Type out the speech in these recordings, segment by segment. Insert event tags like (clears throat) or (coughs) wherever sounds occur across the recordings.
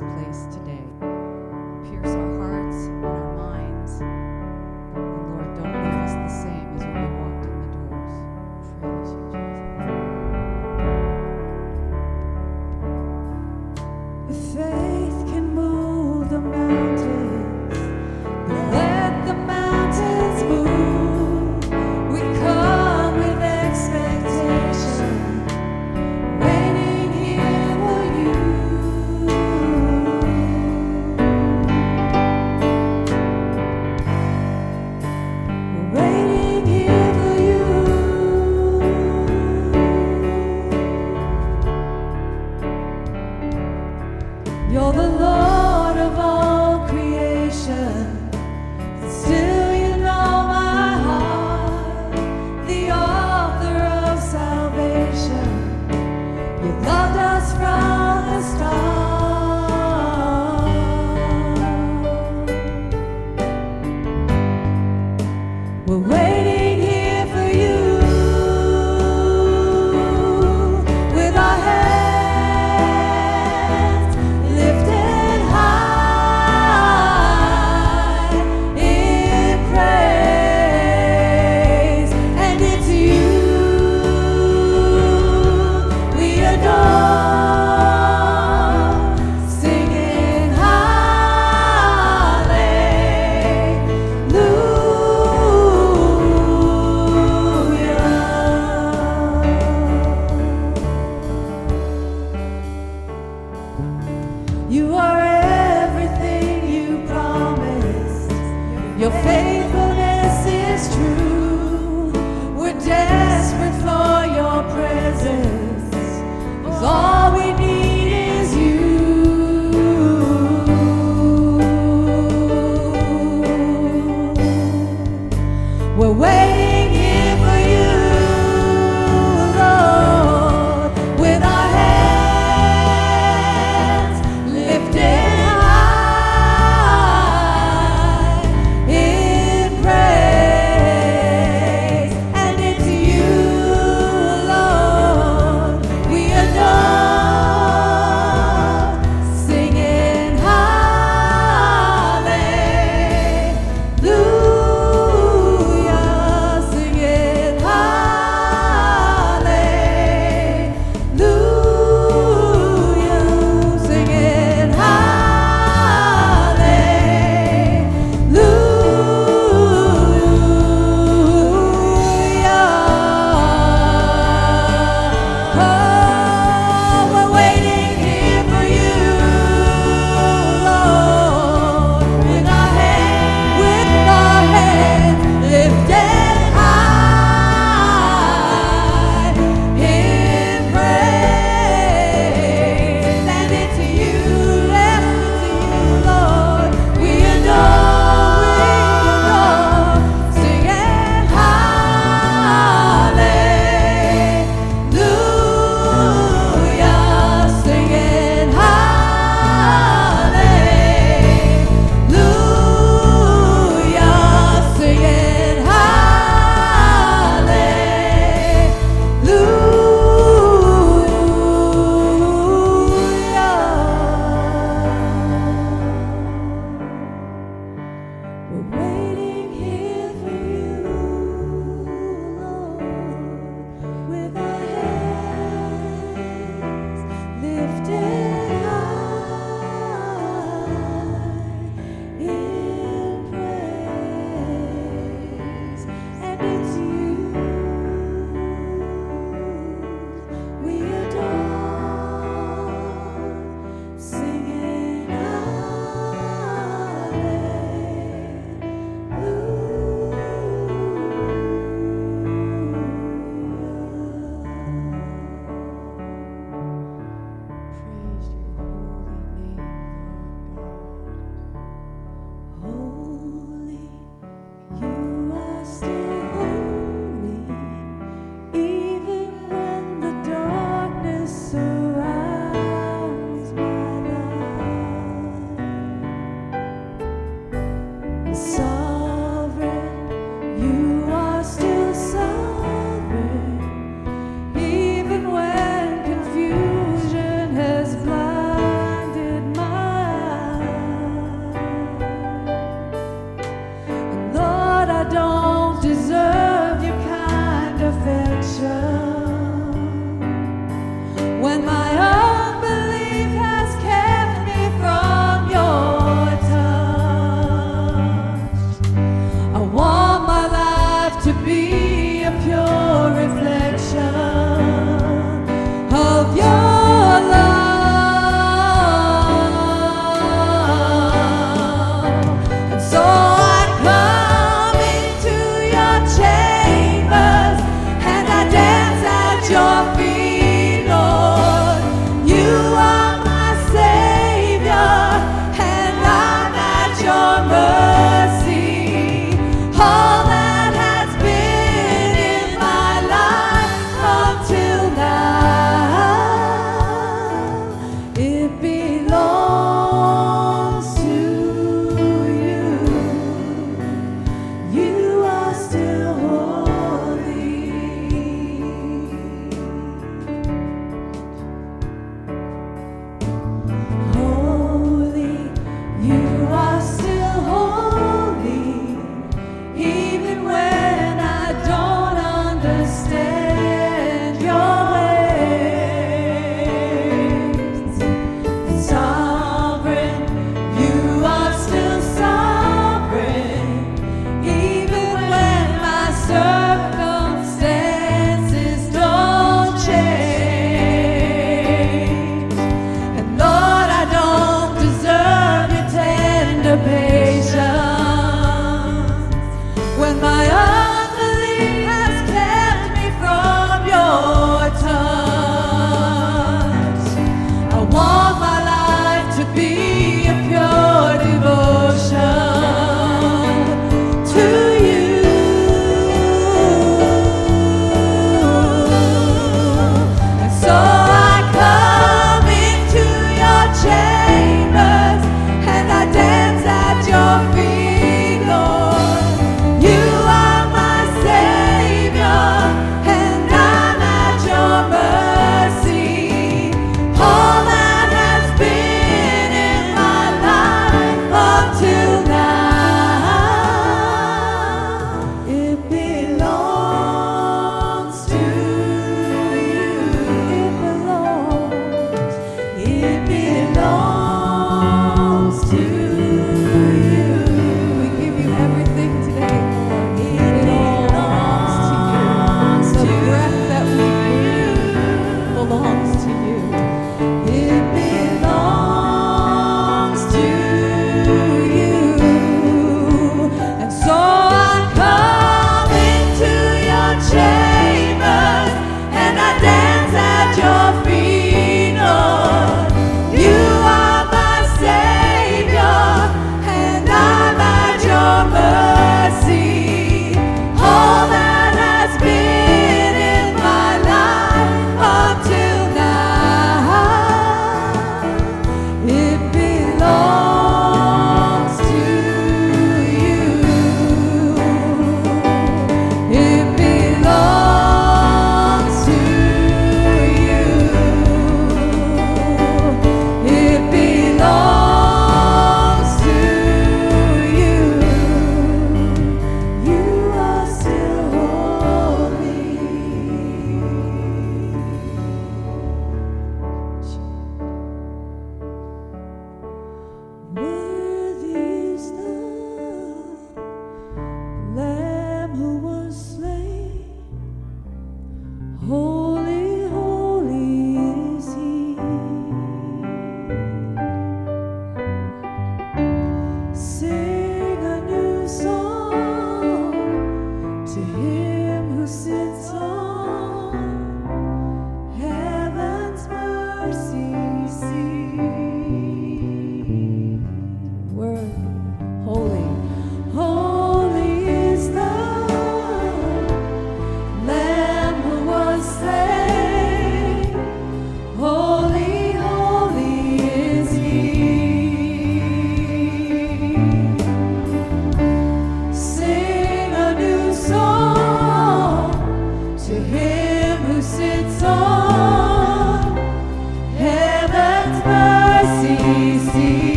place today.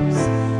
house.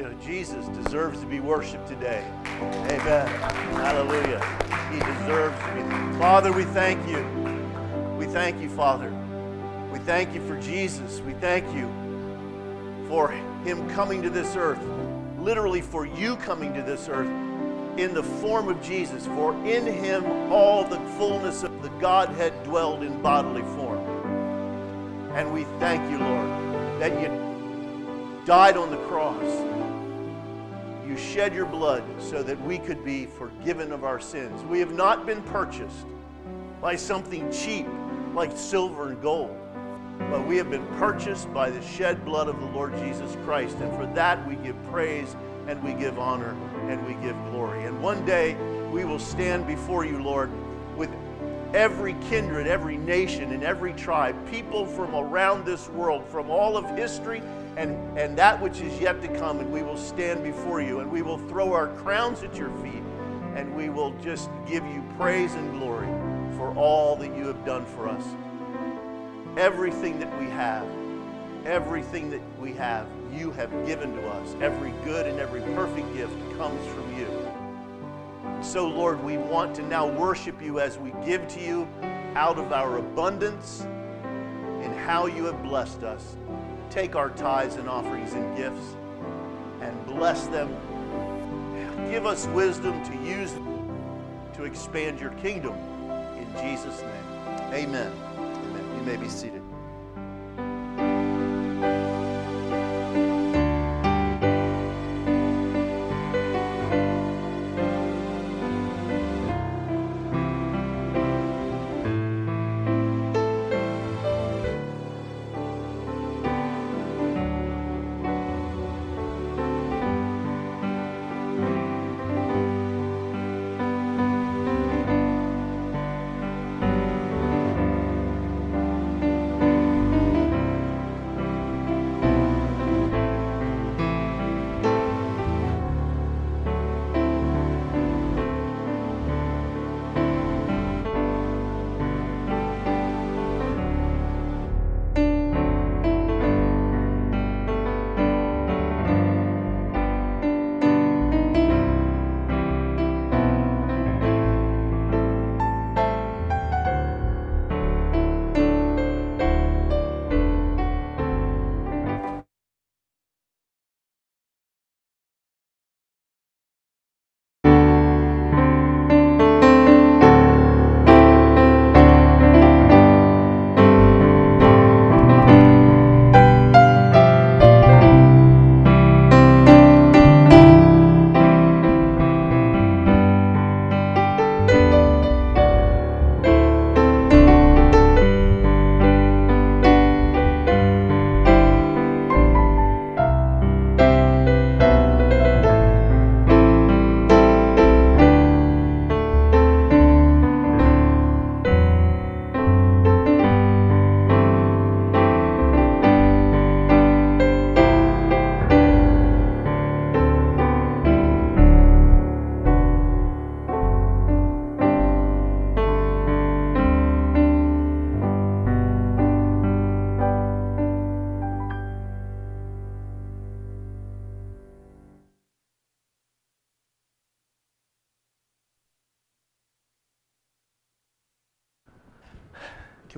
Hallelujah. Jesus deserves to be worshiped today. Amen. Hallelujah. He deserves to be. Father, we thank you. We thank you, Father. We thank you for Jesus. We thank you for him coming to this earth, literally for you coming to this earth in the form of Jesus. For in him all the fullness of the Godhead dwelled in bodily form. And we thank you, Lord, that you died on the cross. You shed your blood so that we could be forgiven of our sins. We have not been purchased by something cheap like silver and gold, but we have been purchased by the shed blood of the Lord Jesus Christ. And for that we give praise and we give honor and we give glory. And one day we will stand before you, Lord, with every kindred, every nation, and every tribe, people from around this world, from all of history and, and that which is yet to come, and we will stand before you and we will throw our crowns at your feet and we will just give you praise and glory for all that you have done for us. Everything that we have, everything that we have, you have given to us. Every good and every perfect gift comes from you. So, Lord, we want to now worship you as we give to you out of our abundance and how you have blessed us. Take our tithes and offerings and gifts and bless them. Give us wisdom to use them to expand your kingdom. In Jesus' name, amen. Amen. You may be seated.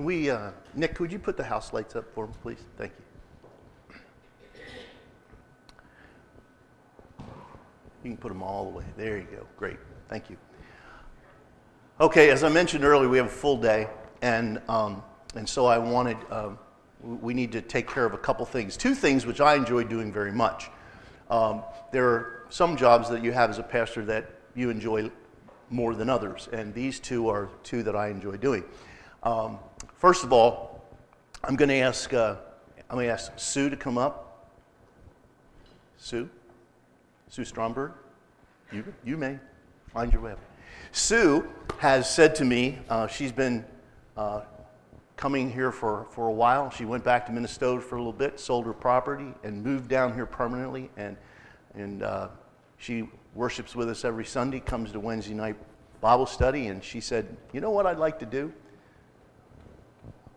Can we, uh, Nick, could you put the house lights up for me, please? Thank you. You can put them all the way. There you go. Great. Thank you. Okay, as I mentioned earlier, we have a full day, and, um, and so I wanted, um, we need to take care of a couple things. Two things which I enjoy doing very much. Um, there are some jobs that you have as a pastor that you enjoy more than others, and these two are two that I enjoy doing. Um, first of all, I'm going to ask uh, I'm going to ask Sue to come up. Sue, Sue Stromberg, you you may find your way up. Sue has said to me uh, she's been uh, coming here for, for a while. She went back to Minnesota for a little bit, sold her property, and moved down here permanently. And, and uh, she worships with us every Sunday, comes to Wednesday night Bible study, and she said, You know what I'd like to do?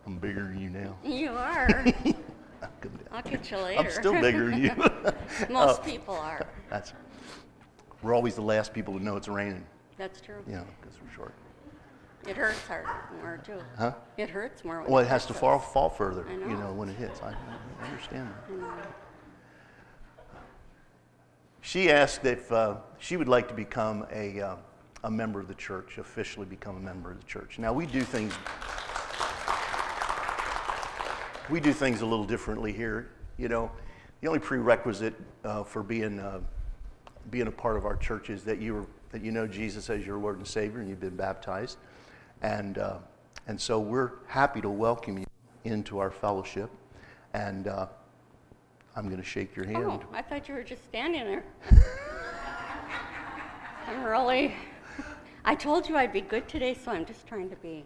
I'm bigger than you now. You (laughs) are. I'll get you later. I'm still bigger than you. (laughs) (laughs) Most Oh, people are. That's, we're always the last people to know it's raining, That's true. Yeah, because we're short. It hurts hard more too. Huh? It hurts more. when Well, it has to fall, fall further, I you know. know, when it hits. I, I understand that. I know. She asked if uh, she would like to become a, uh, a member of the church, officially become a member of the church. Now, we do things, we do things a little differently here. You know, the only prerequisite uh, for being, uh, being a part of our church is that you, that you know Jesus as your Lord and Savior and you've been baptized. And, uh, and so we're happy to welcome you into our fellowship. And uh, I'm going to shake your hand. Oh, I thought you were just standing there. (laughs) I'm really. I told you I'd be good today, so I'm just trying to be.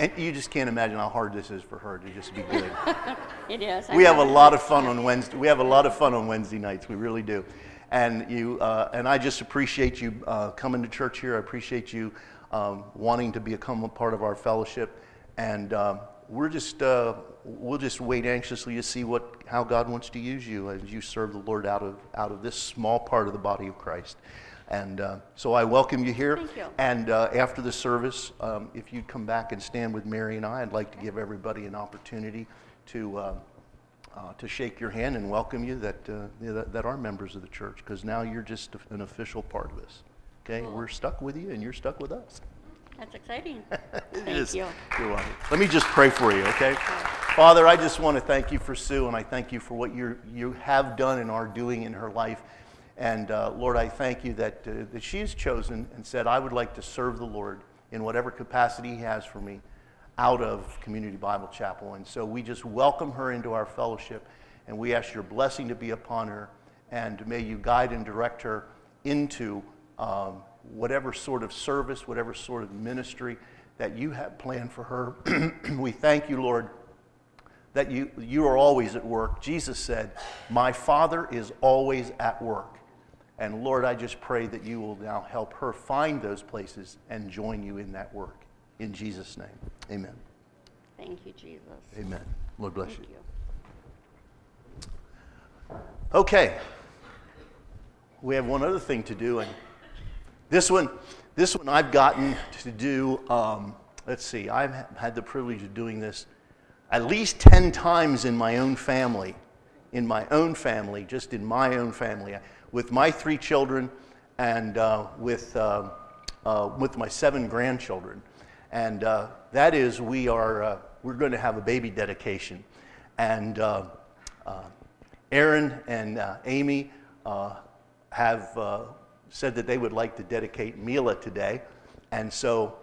And you just can't imagine how hard this is for her to just be good. (laughs) It is. we have a lot of fun on Wednesday. We have a lot of fun on Wednesday nights. We really do. And you uh, and I just appreciate you uh, coming to church here. I appreciate you um, wanting to become a part of our fellowship. And um, we're just uh, we'll just wait anxiously to see what how God wants to use you as you serve the Lord out of out of this small part of the body of Christ. And uh, so I welcome you here. Thank you. And uh, after the service, um, if you'd come back and stand with Mary and I, I'd like to give everybody an opportunity to, uh, uh, to shake your hand and welcome you that, uh, that, that are members of the church, because now you're just an official part of this. Okay? We're stuck with you, and you're stuck with us. That's exciting. (laughs) Thank is. you. You're welcome. Let me just pray for you, okay? Father, I just want to thank you for Sue, and I thank you for what you you have done and are doing in her life. And uh, Lord, I thank you that, uh, that she has chosen and said, I would like to serve the Lord in whatever capacity He has for me out of Community Bible Chapel. And so we just welcome her into our fellowship, and we ask your blessing to be upon her, and may you guide and direct her into um, whatever sort of service, whatever sort of ministry that you have planned for her. (clears throat) we thank you, Lord, that you, you are always at work. Jesus said, My Father is always at work. And Lord, I just pray that you will now help her find those places and join you in that work. In Jesus' name, amen. Thank you, Jesus. Amen. Lord bless Thank you. you. Okay. We have one other thing to do, and this one, this one I've gotten to do. Um, let's see, I've had the privilege of doing this at least ten times in my own family, in my own family, just in my own family, with my three children, and uh, with uh, uh, with my seven grandchildren, and uh, that is we are uh, we're going to have a baby dedication, and. Aaron and Amy have said that they would like to dedicate Mila today. And so,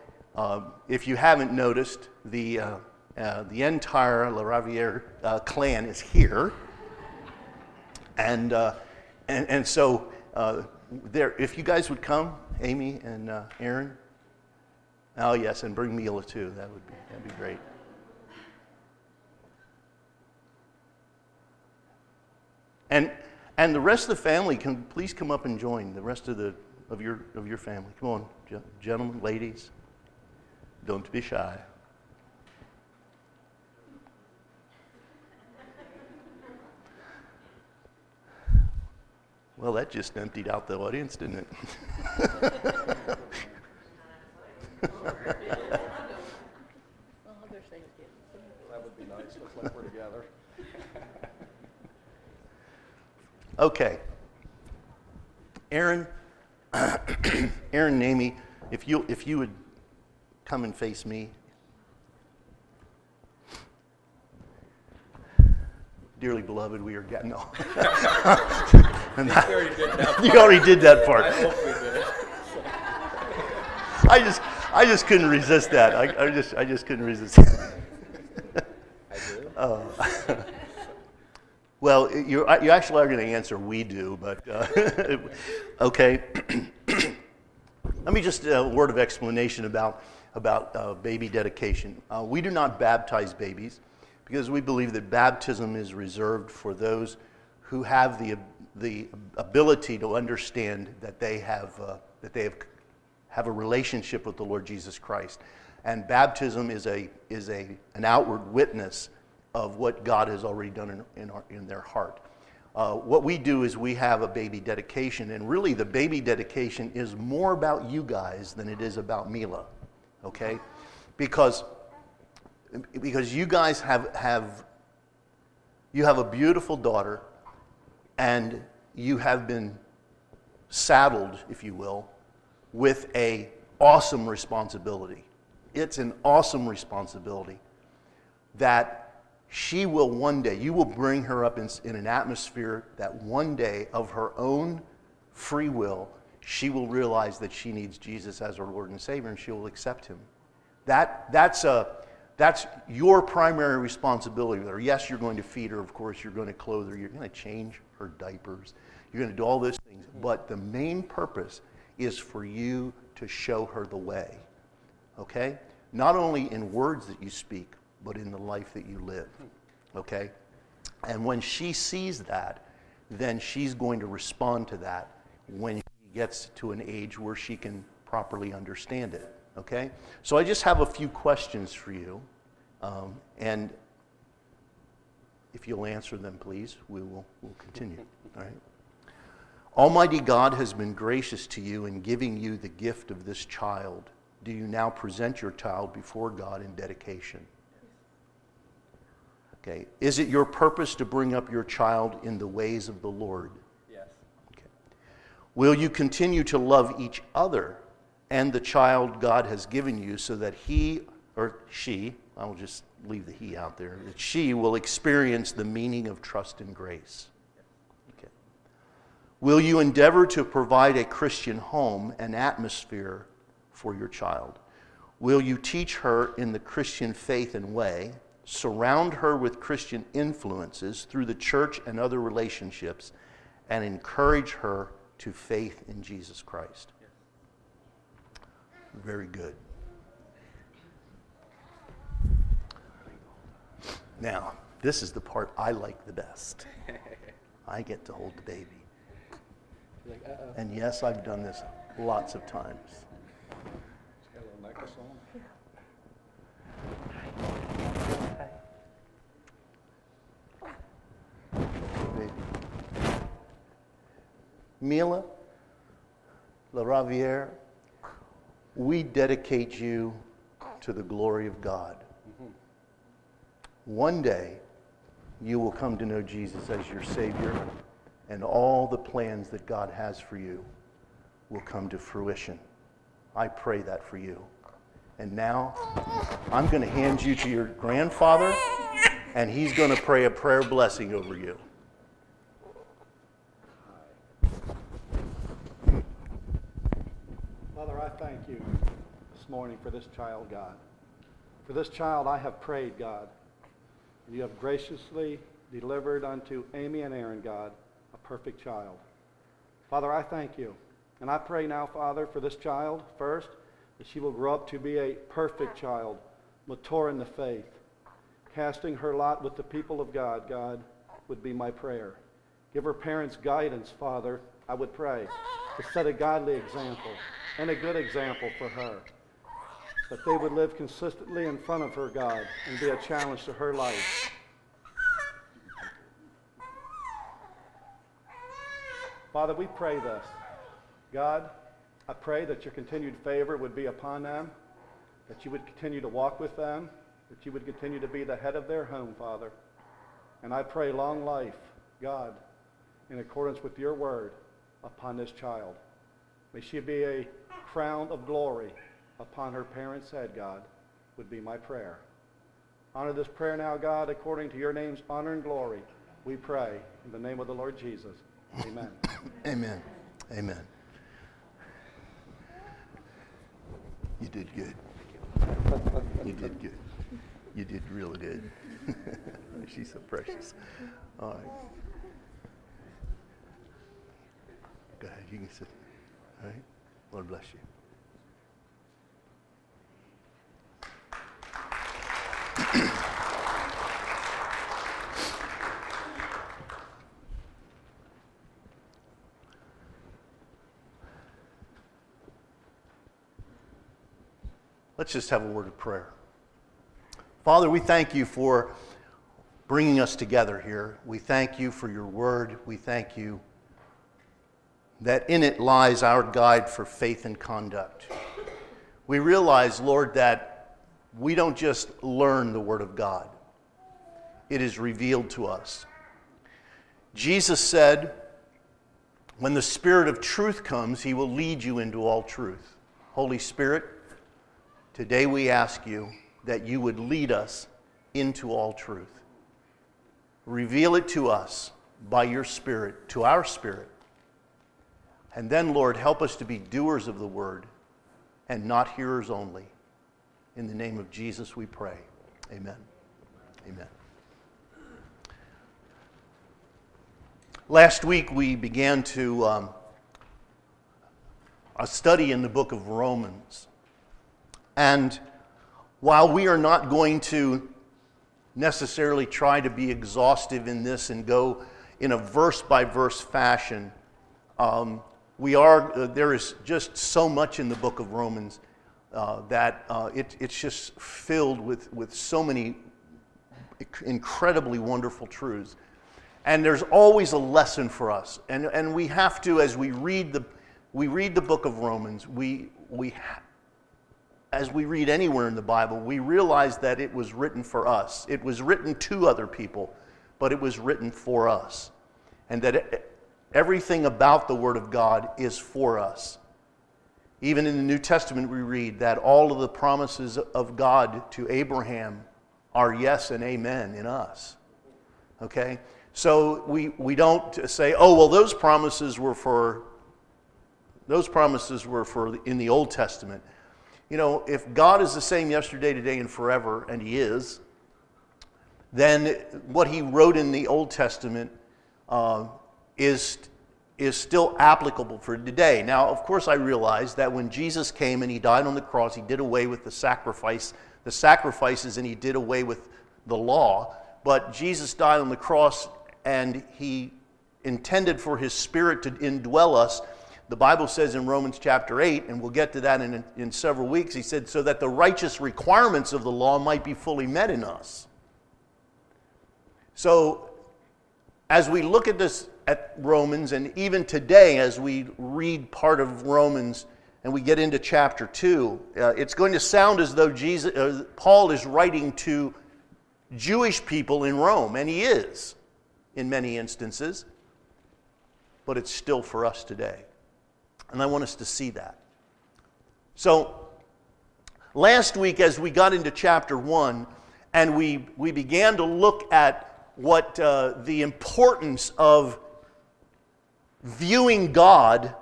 if you haven't noticed, the, uh, uh, the entire La Raviere uh, clan is here. And, and, and so, uh, there, if you guys would come, Amy and uh, Aaron. Oh, yes, and bring Mila too. That would be, that'd be great. And, and the rest of the family can please come up and join the rest of, the, of, your, of your family. Come on, gentlemen, ladies. Don't be shy. Well, that just emptied out the audience, didn't it? That would be nice. Looks like we're together. Okay. Aaron, (clears throat) Aaron and Amy, if you, if you would come and face me. Dearly beloved, we are getting no. (laughs) And (laughs) that- you already did that part. I hope we did. I just, I just couldn't resist that. I, I just, I just couldn't resist. (laughs) I do. (laughs) Well, you, you actually are going to answer we do, but uh, okay. (clears throat) Let me just uh, a word of explanation about, about uh, baby dedication. Uh, we do not baptize babies because we believe that baptism is reserved for those who have the, the ability to understand that they have, uh, that they have, have a relationship with the Lord Jesus Christ. And baptism is, a, is a, an outward witness of what God has already done in, in, our, in their heart. Uh, what we do is we have a baby dedication, and really the baby dedication is more about you guys than it is about Mila, okay? Because, because you guys have, have, you have a beautiful daughter, and you have been saddled, if you will, with a awesome responsibility. It's an awesome responsibility that she will one day, you will bring her up in, in, an atmosphere that one day of her own free will, she will realize that she needs Jesus as her Lord and Savior and she will accept him. That, that's, a, that's your primary responsibility with her. Yes, you're going to feed her, of course, you're going to clothe her, you're going to change her diapers, you're going to do all those things. But the main purpose is for you to show her the way. Okay? Not only in words that you speak, but in the life that you live. Okay? And when she sees that, then she's going to respond to that when she gets to an age where she can properly understand it. Okay? So I just have a few questions for you. Um, and if you'll answer them, please, we will we'll continue. All right? Almighty God has been gracious to you in giving you the gift of this child. Do you now present your child before God in dedication? Okay. Is it your purpose to bring up your child in the ways of the Lord? Yes. Okay. Will you continue to love each other and the child God has given you so that he or she, I'll just leave the he out there, that she will experience the meaning of trust and grace? Okay. Will you endeavor to provide a Christian home and atmosphere for your child? Will you teach her in the Christian faith and way? surround her with Christian influences through the church and other relationships, and encourage her to faith in Jesus Christ. Very good. Now, this is the part I like the best. (laughs) I get to hold the baby. Like. And yes, I've done this lots of times. She's got a little necklace baby. Mila La Raviere, we dedicate you to the glory of God. One day, you will come to know Jesus as your Savior, and all the plans that God has for you will come to fruition. I pray that for you. And now, I'm going to hand you to your grandfather, and he's going to pray a prayer blessing over you. Father, I thank you this morning for this child, God. For this child I have prayed, God. You have graciously delivered unto Amy and Aaron, God, a perfect child. Father, I thank you. And I pray now, Father, for this child first, that she will grow up to be a perfect child, mature in the faith. Casting her lot with the people of God, God, would be my prayer. Give her parents guidance, Father, I would pray, to set a godly example and a good example for her. That they would live consistently in front of her, God, and be a challenge to her life. Father, we pray this. God, I pray that your continued favor would be upon them, that you would continue to walk with them, that you would continue to be the head of their home, Father. And I pray long life, God, in accordance with your word upon this child. May she be a crown of glory upon her parents' head, God, would be my prayer. Honor this prayer now, God, according to your name's honor and glory. We pray in the name of the Lord Jesus. Amen. (coughs) Amen. Amen. You did good. You did good. You did real good. (laughs) She's so precious. All right. Go ahead. You can sit. All right. Lord bless you. Let's just have a word of prayer. Father, we thank you for bringing us together here. We thank you for your word. We thank you that in it lies our guide for faith and conduct. We realize, Lord, that we don't just learn the word of God, it is revealed to us. Jesus said, When the Spirit of truth comes, he will lead you into all truth. Holy Spirit, today we ask you that you would lead us into all truth. Reveal it to us by your Spirit, to our spirit. And then, Lord, help us to be doers of the word and not hearers only. In the name of Jesus we pray. Amen. Amen. Last week we began to um, a study in the book of Romans. And while we are not going to necessarily try to be exhaustive in this and go in a verse by verse fashion, um, we are, uh, there is just so much in the book of Romans uh, that uh, it, it's just filled with, with so many incredibly wonderful truths. And there's always a lesson for us. And, and we have to, as we read the, we read the book of Romans, we, we, as we read anywhere in the Bible, we realize that it was written for us. It was written to other people, but it was written for us. And that it, everything about the Word of God is for us. Even in the New Testament, we read that all of the promises of God to Abraham are yes and amen in us. Okay? So we, we don't say, oh, well, those promises were for, those promises were for in the Old Testament. You know, if God is the same yesterday, today, and forever, and He is, then what He wrote in the Old Testament uh, is, is still applicable for today. Now, of course, I realize that when Jesus came and He died on the cross, He did away with the sacrifice, the sacrifices, and He did away with the law. But Jesus died on the cross, and He intended for His Spirit to indwell us the Bible says in Romans chapter 8, and we'll get to that in, in several weeks, he said, so that the righteous requirements of the law might be fully met in us. So, as we look at this at Romans, and even today, as we read part of Romans and we get into chapter 2, uh, it's going to sound as though Jesus, uh, Paul is writing to Jewish people in Rome, and he is in many instances, but it's still for us today. And I want us to see that. So, last week, as we got into chapter 1, and we, we began to look at what uh, the importance of viewing God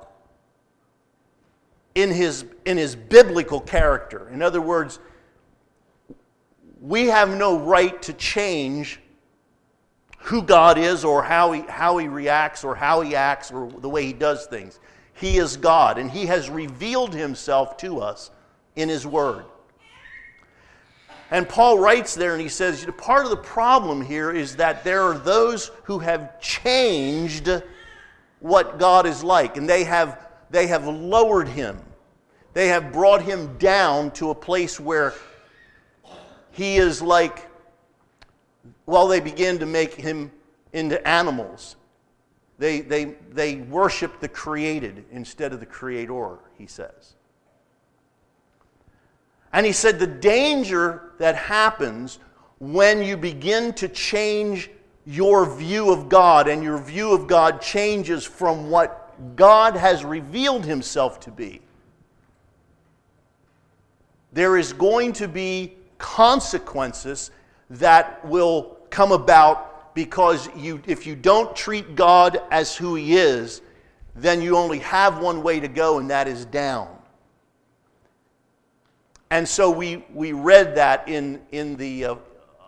in his, in his biblical character. In other words, we have no right to change who God is or how he, how he reacts or how he acts or the way he does things. He is God, and He has revealed Himself to us in His Word. And Paul writes there and he says, part of the problem here is that there are those who have changed what God is like, and they have, they have lowered him. They have brought him down to a place where he is like, well, they begin to make him into animals. They, they, they worship the created instead of the creator, he says. And he said the danger that happens when you begin to change your view of God and your view of God changes from what God has revealed himself to be, there is going to be consequences that will come about because you, if you don't treat God as who he is, then you only have one way to go, and that is down. And so we, we read that in, in, the, uh,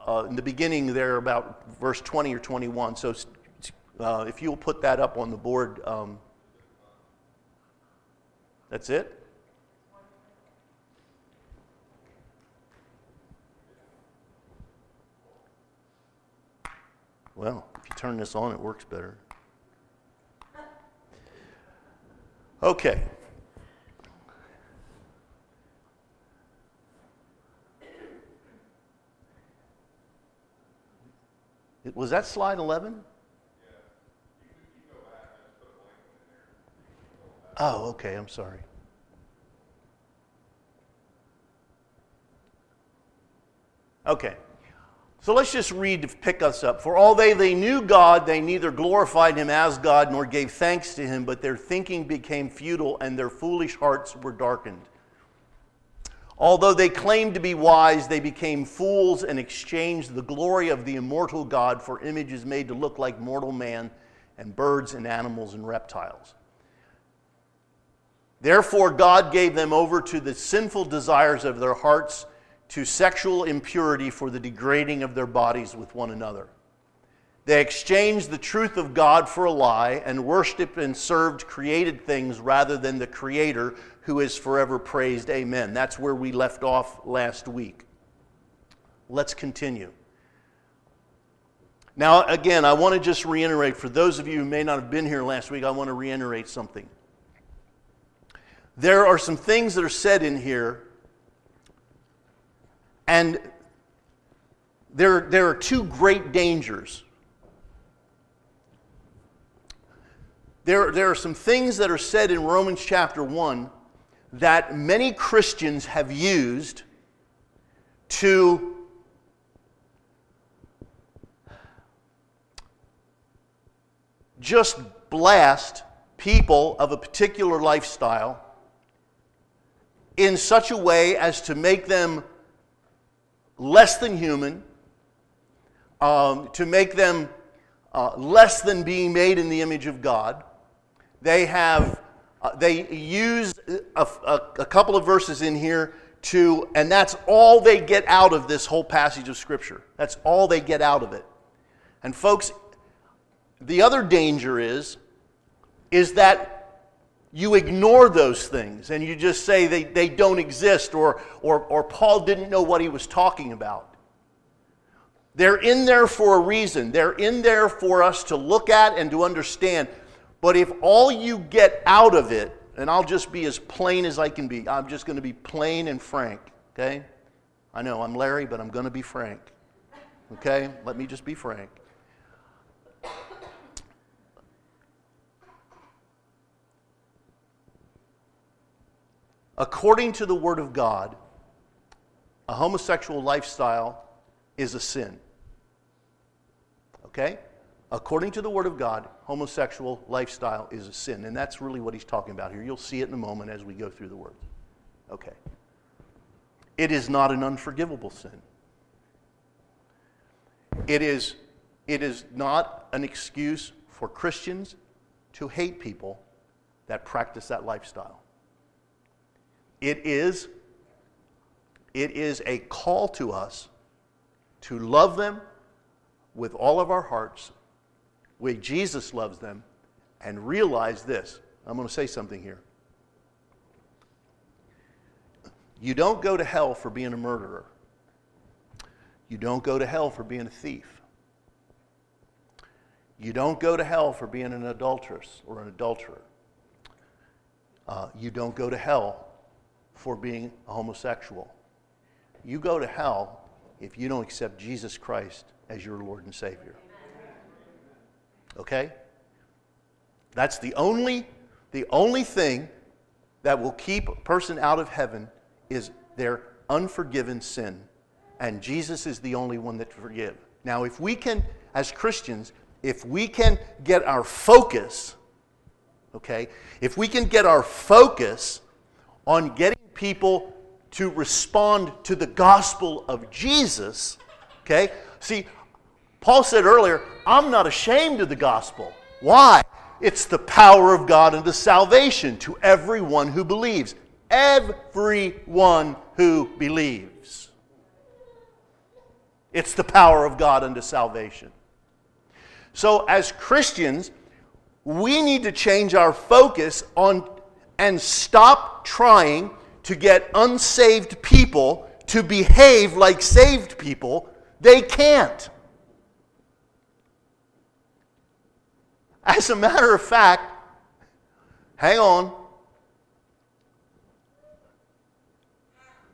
uh, in the beginning there, about verse 20 or 21. So uh, if you'll put that up on the board, um, that's it? Well, if you turn this on, it works better. Okay. Was that slide 11? Oh, okay, I'm sorry. Okay. So let's just read to pick us up. For they, they knew God, they neither glorified him as God nor gave thanks to him, but their thinking became futile and their foolish hearts were darkened. Although they claimed to be wise, they became fools and exchanged the glory of the immortal God for images made to look like mortal man and birds and animals and reptiles. Therefore, God gave them over to the sinful desires of their hearts, to sexual impurity for the degrading of their bodies with one another. They exchanged the truth of God for a lie and worshiped and served created things rather than the Creator who is forever praised. Amen. That's where we left off last week. Let's continue. Now, again, I want to just reiterate for those of you who may not have been here last week, I want to reiterate something. There are some things that are said in here, and there, there are two great dangers There, there are some things that are said in Romans chapter 1 that many Christians have used to just blast people of a particular lifestyle in such a way as to make them less than human, um, to make them uh, less than being made in the image of God. They have, uh, they use a, a, a couple of verses in here to, and that's all they get out of this whole passage of Scripture. That's all they get out of it. And folks, the other danger is, is that you ignore those things and you just say they, they don't exist or, or, or Paul didn't know what he was talking about. They're in there for a reason. They're in there for us to look at and to understand. But if all you get out of it, and I'll just be as plain as I can be, I'm just going to be plain and frank, okay? I know I'm Larry, but I'm going to be frank, okay? Let me just be frank. According to the Word of God, a homosexual lifestyle is a sin. Okay? According to the Word of God, homosexual lifestyle is a sin. And that's really what he's talking about here. You'll see it in a moment as we go through the Word. Okay. It is not an unforgivable sin. It is, it is not an excuse for Christians to hate people that practice that lifestyle. It is, it is a call to us to love them with all of our hearts way Jesus loves them and realize this. I'm going to say something here. You don't go to hell for being a murderer. You don't go to hell for being a thief. You don't go to hell for being an adulteress or an adulterer. Uh, you don't go to hell for being a homosexual. You go to hell if you don't accept Jesus Christ as your Lord and Savior okay? That's the only, the only thing that will keep a person out of heaven is their unforgiven sin, and Jesus is the only one that forgive. Now, if we can, as Christians, if we can get our focus, okay, if we can get our focus on getting people to respond to the gospel of Jesus, okay, see, Paul said earlier, I'm not ashamed of the gospel. Why? It's the power of God unto salvation to everyone who believes. Everyone who believes. It's the power of God unto salvation. So, as Christians, we need to change our focus on and stop trying to get unsaved people to behave like saved people. They can't. As a matter of fact, hang on.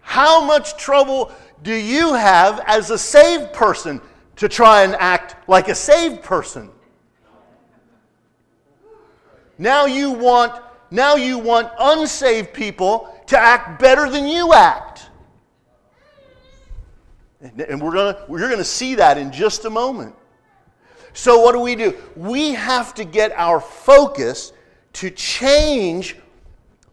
How much trouble do you have as a saved person to try and act like a saved person? Now you want now you want unsaved people to act better than you act. And we're gonna, we're going to see that in just a moment. So, what do we do? We have to get our focus to change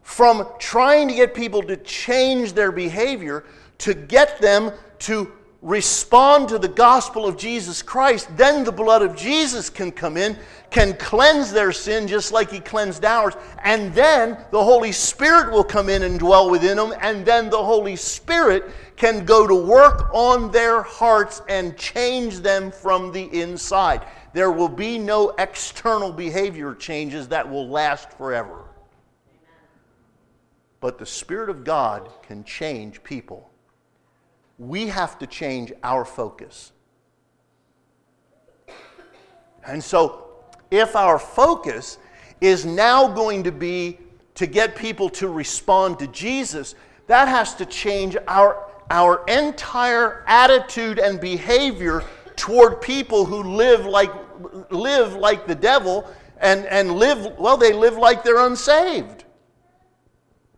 from trying to get people to change their behavior to get them to respond to the gospel of Jesus Christ, then the blood of Jesus can come in, can cleanse their sin just like He cleansed ours, and then the Holy Spirit will come in and dwell within them, and then the Holy Spirit can go to work on their hearts and change them from the inside. There will be no external behavior changes that will last forever. But the Spirit of God can change people we have to change our focus. And so, if our focus is now going to be to get people to respond to Jesus, that has to change our, our entire attitude and behavior toward people who live like, live like the devil and, and live, well, they live like they're unsaved.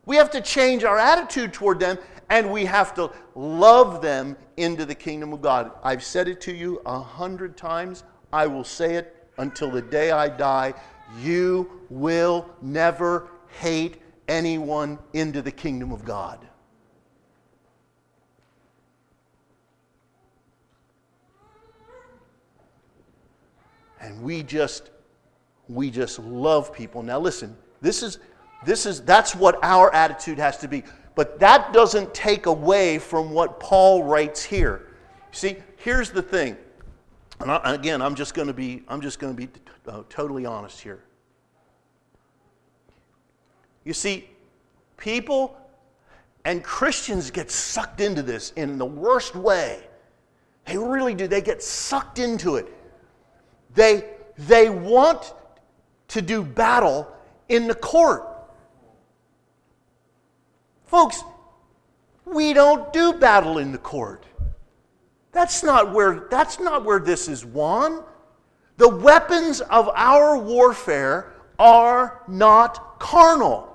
We have to change our attitude toward them and we have to love them into the kingdom of God. I've said it to you a hundred times. I will say it until the day I die. You will never hate anyone into the kingdom of God. And we just we just love people. Now listen, this is this is that's what our attitude has to be. But that doesn't take away from what Paul writes here. See, here's the thing. And I, again, I'm just going to be I'm just going to be uh, totally honest here. You see, people and Christians get sucked into this in the worst way. They really do. They get sucked into it. They, they want to do battle in the court. Folks, we don't do battle in the court. That's not where, that's not where this is won. The weapons of our warfare are not carnal.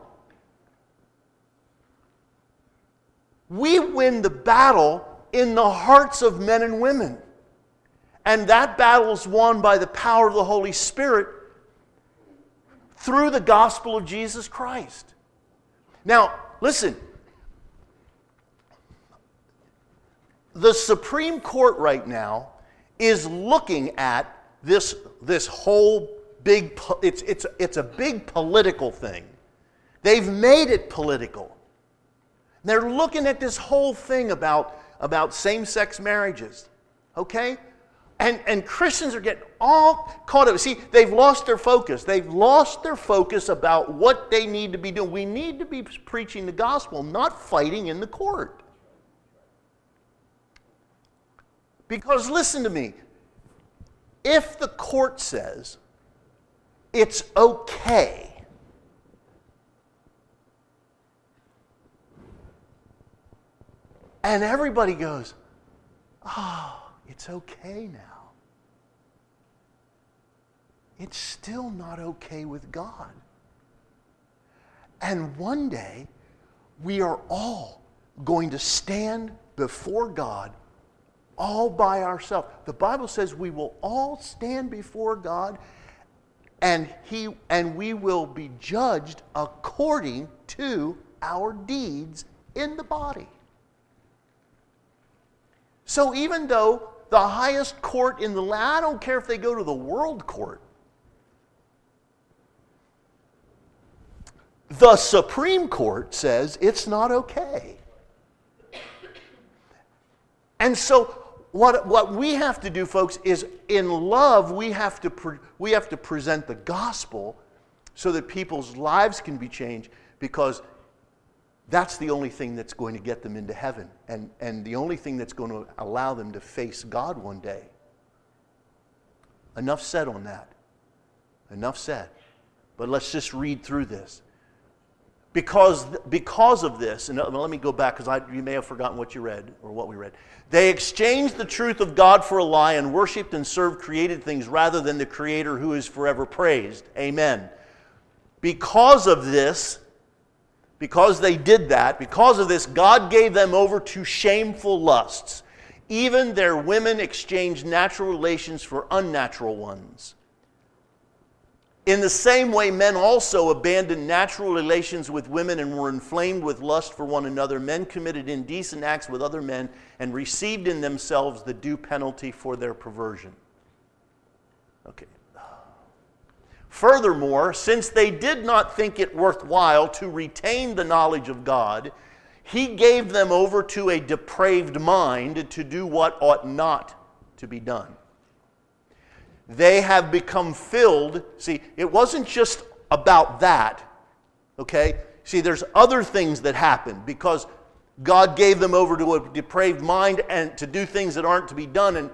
We win the battle in the hearts of men and women. And that battle is won by the power of the Holy Spirit through the gospel of Jesus Christ. Now, listen, the Supreme Court right now is looking at this, this whole big, it's, it's, it's a big political thing. They've made it political. They're looking at this whole thing about, about same sex marriages, okay? And, and Christians are getting all caught up. See, they've lost their focus. They've lost their focus about what they need to be doing. We need to be preaching the gospel, not fighting in the court. Because listen to me. If the court says it's okay, and everybody goes, oh, it's okay now. It's still not okay with God. And one day, we are all going to stand before God all by ourselves. The Bible says we will all stand before God and he and we will be judged according to our deeds in the body. So even though the highest court in the land, I don't care if they go to the world court. The Supreme Court says it's not okay. And so what, what we have to do, folks, is in love, we have, to pre- we have to present the gospel so that people's lives can be changed because that's the only thing that's going to get them into heaven and, and the only thing that's going to allow them to face God one day. Enough said on that. Enough said. But let's just read through this. Because, because of this, and uh, let me go back because you may have forgotten what you read or what we read. They exchanged the truth of God for a lie and worshiped and served created things rather than the Creator who is forever praised. Amen. Because of this, because they did that, because of this, God gave them over to shameful lusts. Even their women exchanged natural relations for unnatural ones. In the same way, men also abandoned natural relations with women and were inflamed with lust for one another. Men committed indecent acts with other men and received in themselves the due penalty for their perversion. Okay. Furthermore, since they did not think it worthwhile to retain the knowledge of God, he gave them over to a depraved mind to do what ought not to be done they have become filled. See, it wasn't just about that, okay? See, there's other things that happen because God gave them over to a depraved mind and to do things that aren't to be done. And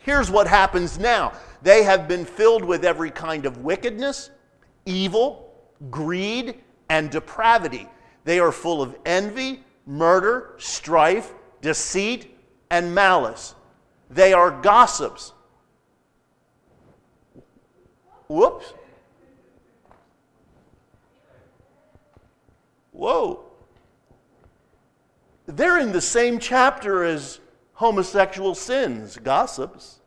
here's what happens now they have been filled with every kind of wickedness, evil, greed, and depravity. They are full of envy, murder, strife, deceit, and malice. They are gossips Whoops. Whoa. They're in the same chapter as homosexual sins, gossips,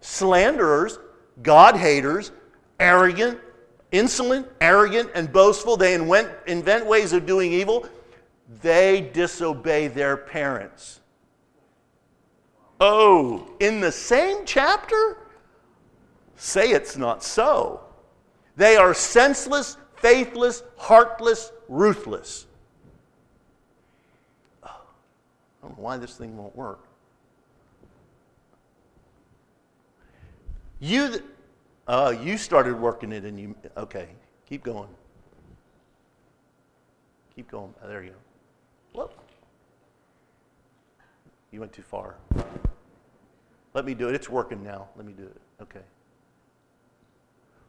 slanderers, God haters, arrogant, insolent, arrogant, and boastful. They invent, invent ways of doing evil. They disobey their parents. Oh, in the same chapter? say it's not so. They are senseless, faithless, heartless, ruthless. Oh, I don't know why this thing won't work. You, th- uh, you started working it and you, okay, keep going. Keep going. Oh, there you go. Whoop. You went too far. Let me do it. It's working now. Let me do it. Okay.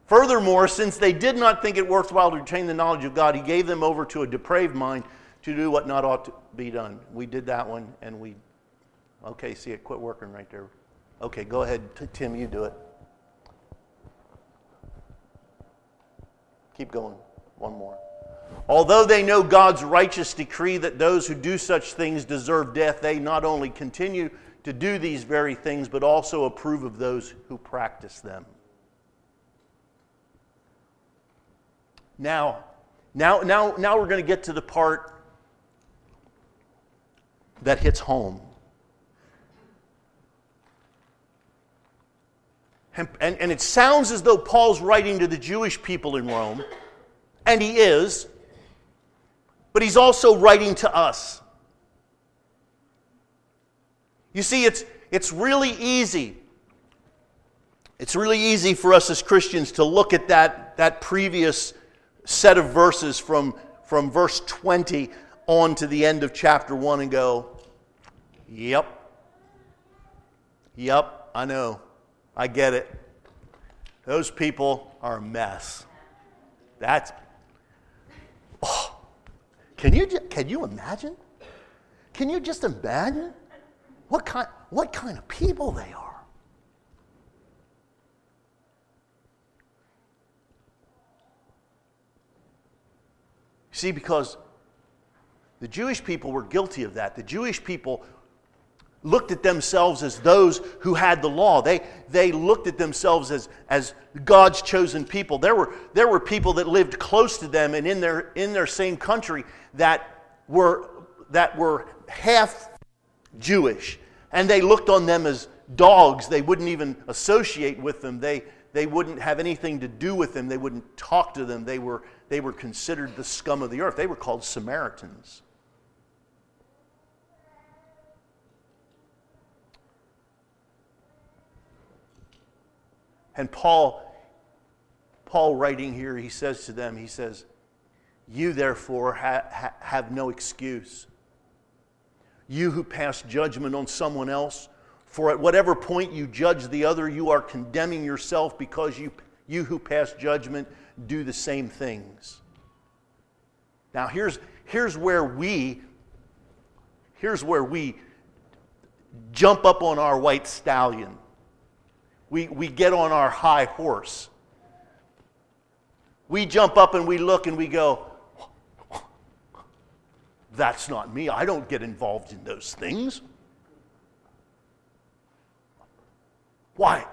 Furthermore, since they did not think it worthwhile to retain the knowledge of God, he gave them over to a depraved mind to do what not ought to be done. We did that one, and we, okay, see it quit working right there. Okay, go ahead, Tim, you do it. Keep going. One more. Although they know God's righteous decree that those who do such things deserve death, they not only continue to do these very things, but also approve of those who practice them. Now, now, now, now we're going to get to the part that hits home. And, and, it sounds as though Paul's writing to the Jewish people in Rome, and he is, but he's also writing to us. You see, it's, it's really easy. It's really easy for us as Christians to look at that, that previous set of verses from, from verse 20 on to the end of chapter 1 and go, Yep. Yep, I know. I get it. Those people are a mess. That's. Oh, can, you, can you imagine? Can you just imagine what kind, what kind of people they are? See, because The Jewish people were guilty of that. The Jewish people looked at themselves as those who had the law. They, they looked at themselves as, as God's chosen people. There were, there were people that lived close to them and in their, in their same country that were, that were half Jewish. And they looked on them as dogs. They wouldn't even associate with them. They, they wouldn't have anything to do with them. They wouldn't talk to them. They were, they were considered the scum of the earth. They were called Samaritans. And Paul, Paul writing here, he says to them, he says, You therefore ha- ha- have no excuse. You who pass judgment on someone else, for at whatever point you judge the other, you are condemning yourself because you, you who pass judgment do the same things. Now here's, here's where we here's where we jump up on our white stallion we, we get on our high horse. We jump up and we look and we go, that's not me. I don't get involved in those things. Why?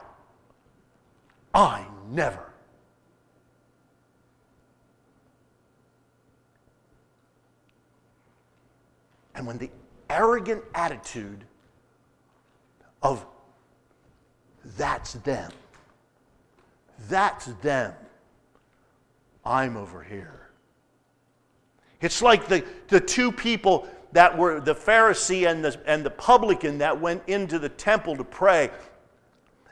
I never. And when the arrogant attitude of that's them. That's them. I'm over here. It's like the, the two people that were the Pharisee and the, and the publican that went into the temple to pray.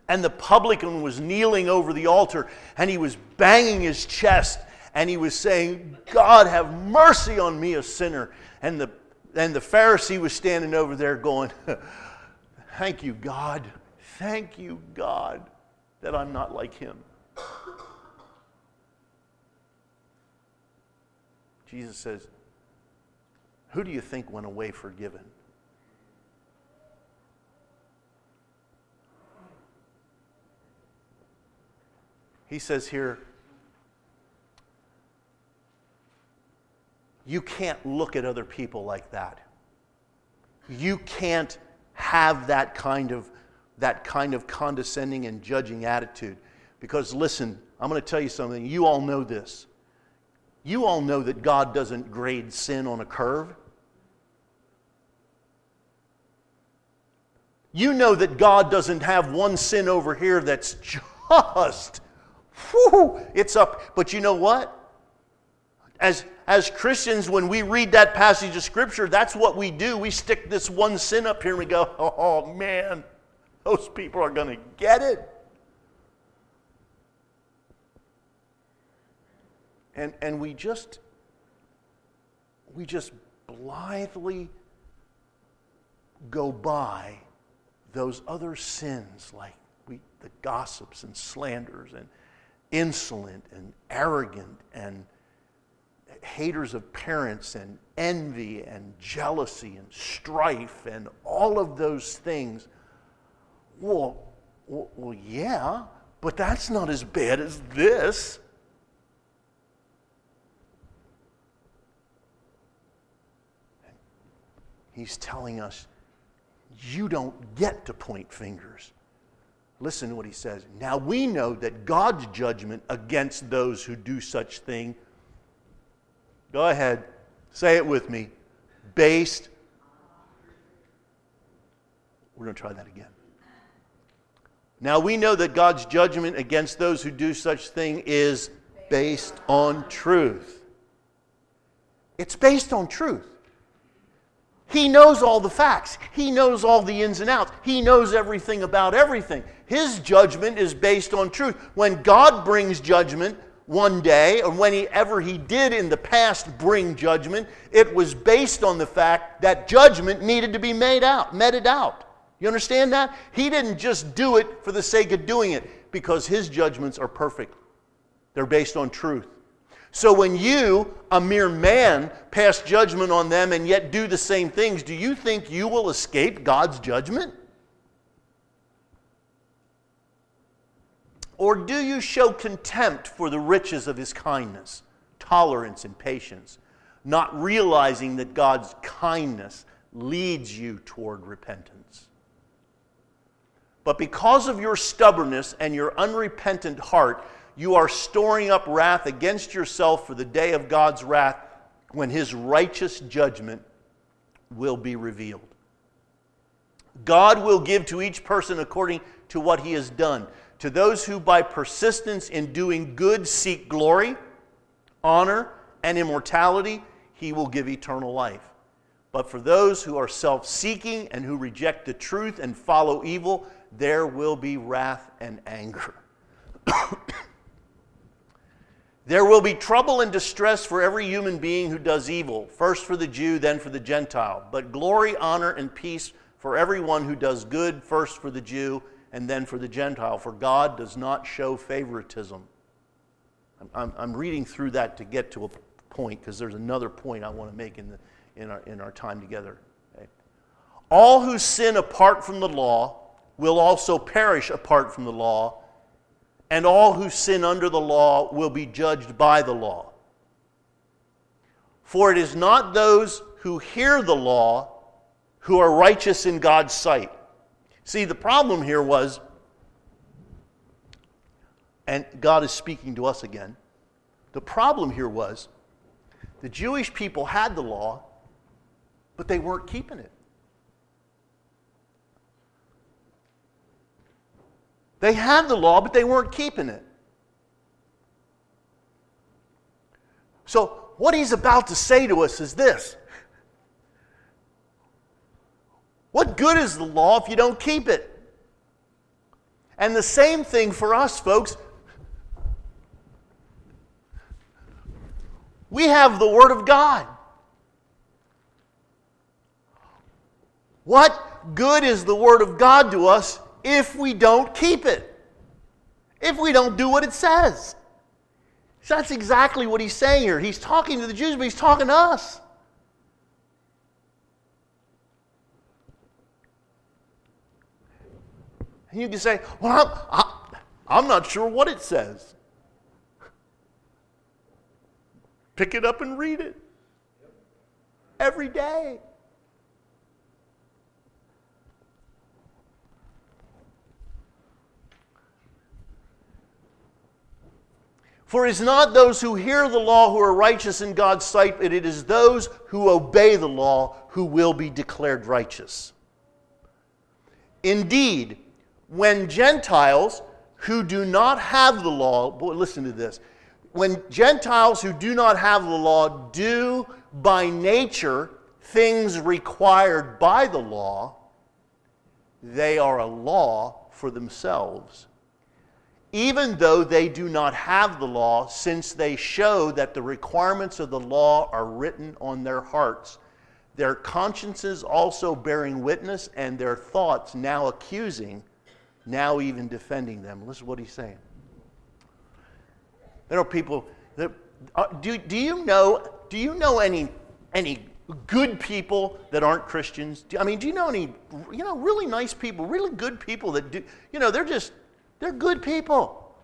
And the publican was kneeling over the altar and he was banging his chest and he was saying, God, have mercy on me, a sinner. And the, and the Pharisee was standing over there going, (laughs) Thank you, God. Thank you, God, that I'm not like him. Jesus says, Who do you think went away forgiven? He says here, You can't look at other people like that. You can't have that kind of that kind of condescending and judging attitude. Because listen, I'm going to tell you something. You all know this. You all know that God doesn't grade sin on a curve. You know that God doesn't have one sin over here that's just, whew, it's up. But you know what? As, as Christians, when we read that passage of Scripture, that's what we do. We stick this one sin up here and we go, (laughs) oh man, those people are going to get it. And, and we just we just blithely go by those other sins like we, the gossips and slanders and insolent and arrogant and haters of parents and envy and jealousy and strife and all of those things well, well, yeah, but that's not as bad as this. He's telling us, you don't get to point fingers. Listen to what he says. Now we know that God's judgment against those who do such thing, go ahead, say it with me, based. We're going to try that again. Now we know that God's judgment against those who do such thing is based on truth. It's based on truth. He knows all the facts. He knows all the ins and outs. He knows everything about everything. His judgment is based on truth. When God brings judgment one day, or whenever He did in the past bring judgment, it was based on the fact that judgment needed to be made out, meted out. You understand that? He didn't just do it for the sake of doing it because his judgments are perfect. They're based on truth. So when you, a mere man, pass judgment on them and yet do the same things, do you think you will escape God's judgment? Or do you show contempt for the riches of his kindness, tolerance, and patience? not realizing that God's kindness leads you toward repentance. But because of your stubbornness and your unrepentant heart, you are storing up wrath against yourself for the day of God's wrath when his righteous judgment will be revealed. God will give to each person according to what he has done. To those who by persistence in doing good seek glory, honor, and immortality, he will give eternal life. But for those who are self seeking and who reject the truth and follow evil, there will be wrath and anger. (coughs) there will be trouble and distress for every human being who does evil, first for the Jew, then for the Gentile. But glory, honor, and peace for everyone who does good, first for the Jew, and then for the Gentile. For God does not show favoritism. I'm, I'm reading through that to get to a point because there's another point I want to make in, the, in, our, in our time together. Okay? All who sin apart from the law will also perish apart from the law, and all who sin under the law will be judged by the law. For it is not those who hear the law who are righteous in God's sight. See, the problem here was, and God is speaking to us again, the problem here was the Jewish people had the law, but they weren't keeping it. They had the law, but they weren't keeping it. So, what he's about to say to us is this What good is the law if you don't keep it? And the same thing for us, folks. We have the Word of God. What good is the Word of God to us if we don't keep it, if we don't do what it says. So that's exactly what he's saying here. He's talking to the Jews, but he's talking to us. And you can say, Well, I'm, I'm not sure what it says. Pick it up and read it every day. For it is not those who hear the law who are righteous in God's sight, but it is those who obey the law who will be declared righteous. Indeed, when Gentiles who do not have the law, boy, listen to this. When Gentiles who do not have the law do by nature things required by the law, they are a law for themselves even though they do not have the law, since they show that the requirements of the law are written on their hearts, their consciences also bearing witness, and their thoughts now accusing, now even defending them. Listen to what he's saying. There are people that uh, do, do you know do you know any any good people that aren't Christians? Do, I mean, do you know any you know really nice people, really good people that do you know they're just they're good people.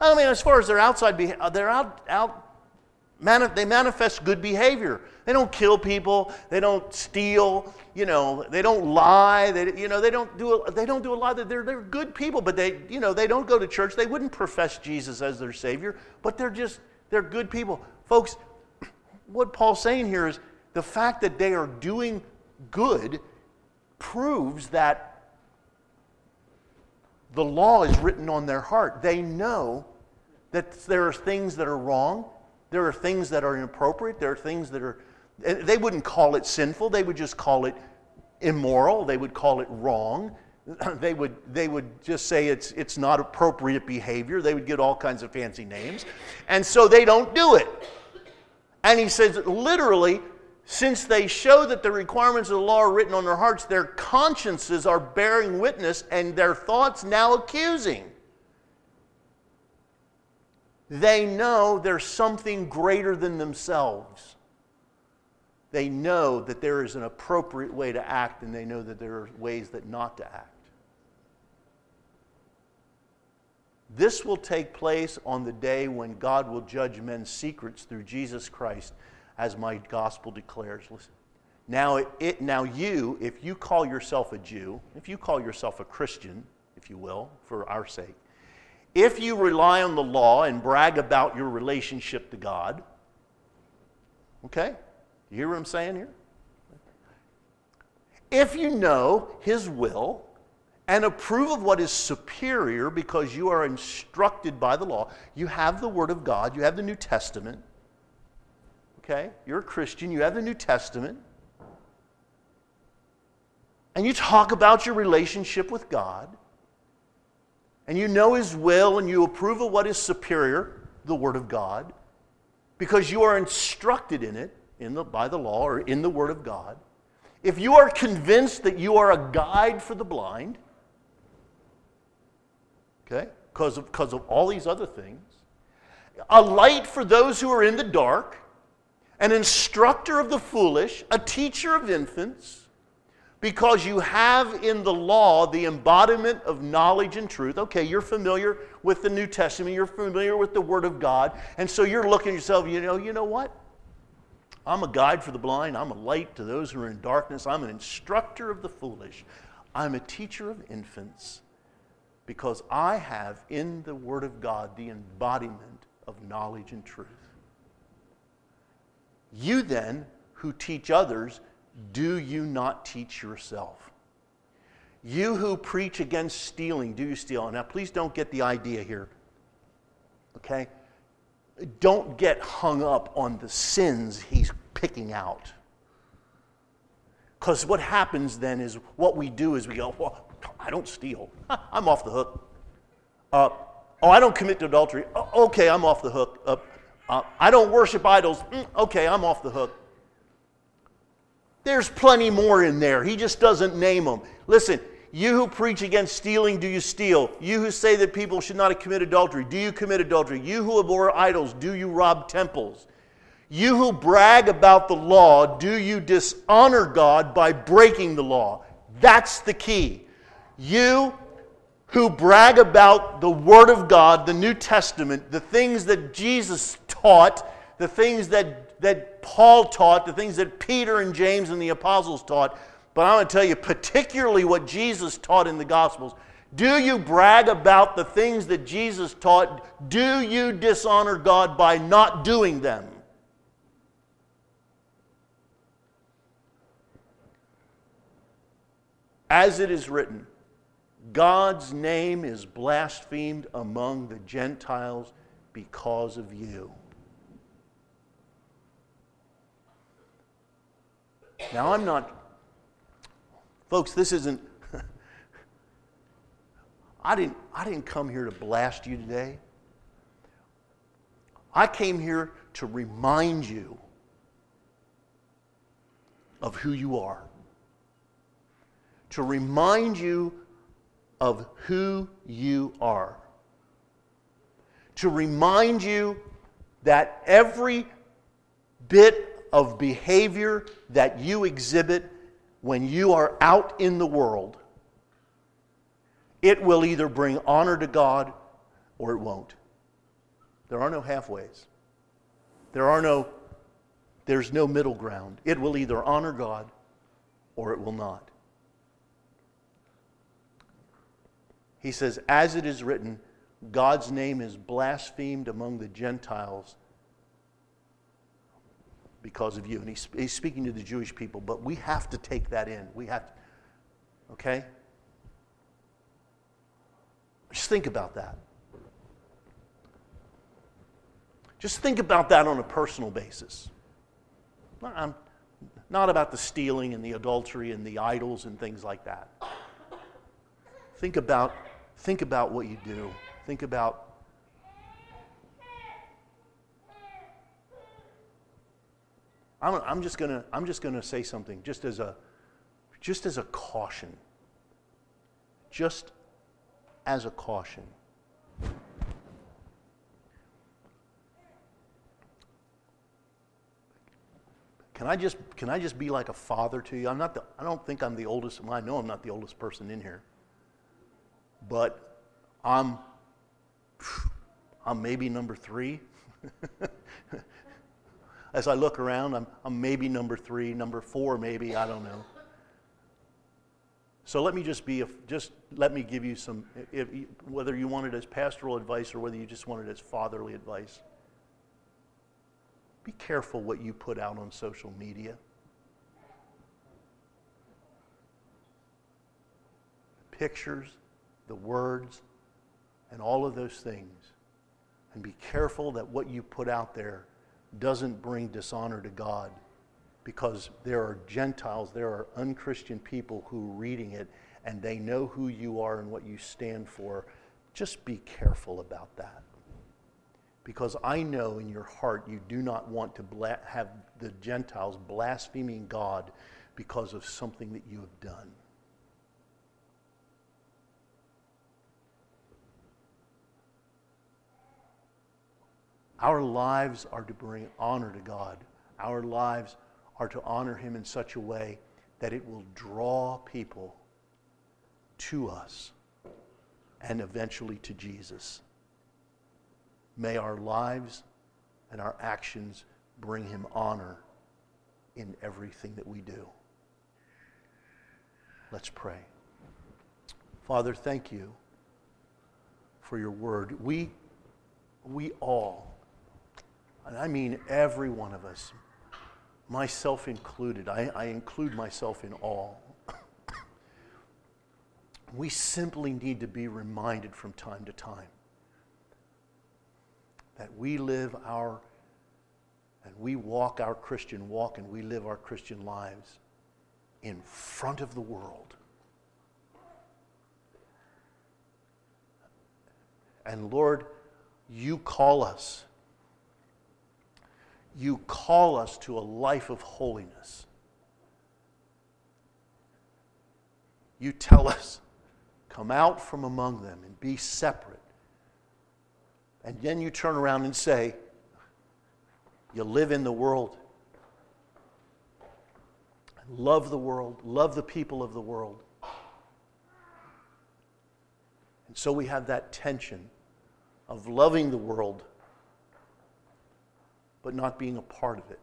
I mean, as far as their outside, uh, they're out, out they manifest good behavior. They don't kill people. They don't steal. You know, they don't lie. They, you know, they don't do. A, they don't do a lot. They're they're good people, but they, you know, they don't go to church. They wouldn't profess Jesus as their savior, but they're just they're good people, folks. What Paul's saying here is the fact that they are doing good proves that the law is written on their heart. They know that there are things that are wrong, there are things that are inappropriate, there are things that are, they wouldn't call it sinful, they would just call it immoral, they would call it wrong. (clears throat) They would, they would just say it's, it's not appropriate behavior. They would get all kinds of fancy names. And so they don't do it. And he says, literally, since they show that the requirements of the law are written on their hearts, their consciences are bearing witness and their thoughts now accusing. They know there's something greater than themselves. They know that there is an appropriate way to act, and they know that there are ways that not to act. This will take place on the day when God will judge men's secrets through Jesus Christ as my gospel declares. Listen. Now, it, now you, if you call yourself a Jew, if you call yourself a Christian, if you will, for our sake, if you rely on the law and brag about your relationship to God, okay? You hear what I'm saying here? If you know His will and approve of what is superior because you are instructed by the law, you have the Word of God, you have the New Testament, okay? You're a Christian, you have the New Testament, and you talk about your relationship with God, and you know His will, and you approve of what is superior, the Word of God, because you are instructed in it in the, by the law or in the Word of God. If you are convinced that you are a guide for the blind, okay, because of, because of all these other things, a light for those who are in the dark, an instructor of the foolish, a teacher of infants, because you have in the law the embodiment of knowledge and truth. Okay, you're familiar with the New Testament, you're familiar with the Word of God, and so you're looking at yourself, you know, you know what? I'm a guide for the blind, I'm a light to those who are in darkness, I'm an instructor of the foolish, I'm a teacher of infants, because I have in the Word of God the embodiment of knowledge and truth. You then, who teach others, do you not teach yourself? You who preach against stealing, do you steal? Now, please don't get the idea here. Okay? Don't get hung up on the sins he's picking out. Because what happens then is what we do is we go, well, I don't steal. (laughs) I'm off the hook. Uh, oh, I don't commit adultery. Oh, okay, I'm off the hook. Uh, uh, I don't worship idols. Mm, okay, I'm off the hook. There's plenty more in there. He just doesn't name them. Listen, you who preach against stealing, do you steal? You who say that people should not commit adultery, do you commit adultery? You who abhor idols, do you rob temples? You who brag about the law, do you dishonor God by breaking the law? That's the key. You who brag about the Word of God, the New Testament, the things that Jesus taught, the things that that Paul taught, the things that Peter and James and the apostles taught, but I'm going to tell you particularly what Jesus taught in the Gospels. Do you brag about the things that Jesus taught? Do you dishonor God by not doing them? As it is written, God's name is blasphemed among the Gentiles because of you. Now, I'm not, folks, this isn't, (laughs) I didn't, I didn't come here to blast you today. I came here to remind you of who you are, to remind you of who you are, to remind you that every bit of behavior that you exhibit when you are out in the world, it will either bring honor to God or it won't. There are no halfways. There are no there's no middle ground. It will either honor God or it will not. He says, As it is written, God's name is blasphemed among the Gentiles because of you. And he's, he's speaking to the Jewish people, but we have to take that in. We have to, okay? Just think about that. Just think about that on a personal basis. I'm not about the stealing and the adultery and the idols and things like that. Think about, think about what you do. Think about I'm, I'm just gonna I'm just gonna say something just as a just as a caution. Just as a caution. Can I just can I just be like a father to you? I'm not the, I don't think I'm the oldest. Well, I know I'm not the oldest person in here. But I'm I'm maybe number 3. (laughs) as I look around, I'm, I'm maybe number three, number four, maybe, I don't know. So let me just be, a, just let me give you some, if, whether you want it as pastoral advice or whether you just want it as fatherly advice. Be careful what you put out on social media. The Pictures, the words, and all of those things. And be careful that what you put out there doesn't bring dishonor to God because there are Gentiles, there are unchristian people who are reading it and they know who you are and what you stand for. Just be careful about that. Because I know in your heart you do not want to bla- have the Gentiles blaspheming God because of something that you have done. Our lives are to bring honor to God. Our lives are to honor Him in such a way that it will draw people to us and eventually to Jesus. May our lives and our actions bring Him honor in everything that we do. Let's pray. Father, thank you for your word. We, we all, and I mean every one of us, myself included, I, I include myself in all. (coughs) we simply need to be reminded from time to time that we live our and we walk our Christian walk and we live our Christian lives in front of the world. And Lord, you call us you call us to a life of holiness. You tell us, come out from among them and be separate. And then you turn around and say, you live in the world. Love the world, love the people of the world. And so we have that tension of loving the world but not being a part of it.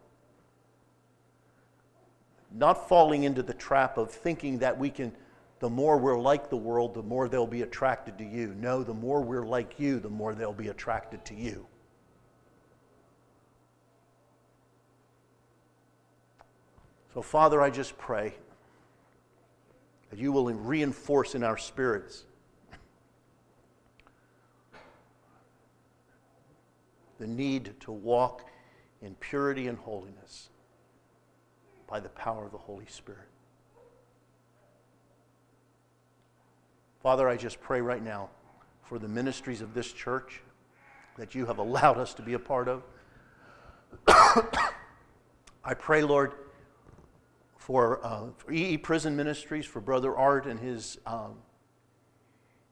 Not falling into the trap of thinking that we can, the more we're like the world, the more they'll be attracted to you. No, the more we're like you, the more they'll be attracted to you. So, Father, I just pray that you will reinforce in our spirits the need to walk in purity and holiness by the power of the Holy Spirit. Father, I just pray right now for the ministries of this church that you have allowed us to be a part of. (coughs) I pray, Lord, for, uh, for EE Prison Ministries, for Brother Art and his, um,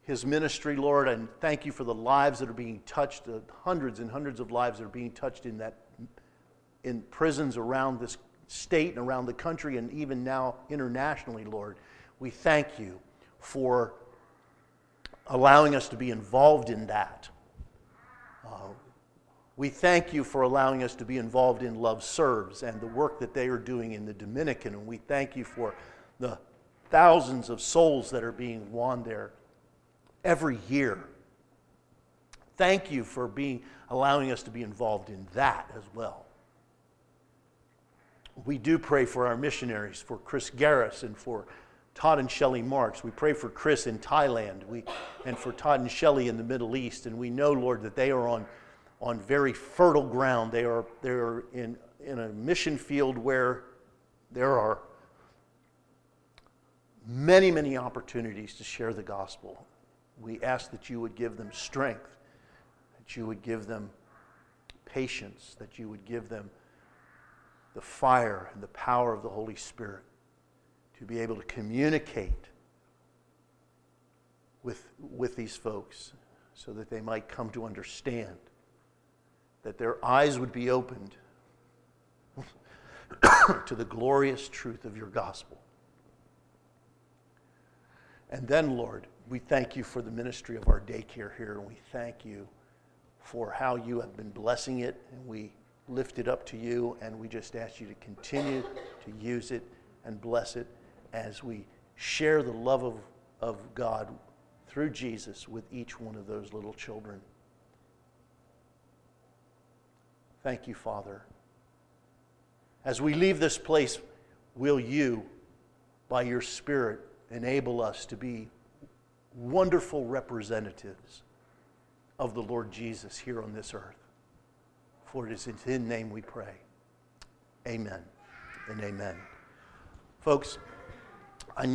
his ministry, Lord, and thank you for the lives that are being touched, the hundreds and hundreds of lives that are being touched in that in prisons around this state and around the country and even now internationally, Lord. We thank you for allowing us to be involved in that. Uh, we thank you for allowing us to be involved in Love Serves and the work that they are doing in the Dominican. And we thank you for the thousands of souls that are being won there every year. Thank you for being allowing us to be involved in that as well we do pray for our missionaries, for Chris Garris and for Todd and Shelley Marks. We pray for Chris in Thailand we, and for Todd and Shelley in the Middle East. And we know, Lord, that they are on, on very fertile ground. They are, they are in, in a mission field where there are many, many opportunities to share the gospel. We ask that you would give them strength, that you would give them patience, that you would give them the fire and the power of the Holy Spirit to be able to communicate with, with these folks so that they might come to understand, that their eyes would be opened (coughs) to the glorious truth of your gospel. And then, Lord, we thank you for the ministry of our daycare here, and we thank you for how you have been blessing it, and we lift it up to you, and we just ask you to continue to use it and bless it as we share the love of, of God through Jesus with each one of those little children. Thank you, Father. As we leave this place, will you, by your Spirit, enable us to be wonderful representatives of the Lord Jesus here on this earth? For it is in his name we pray. Amen and amen. Folks,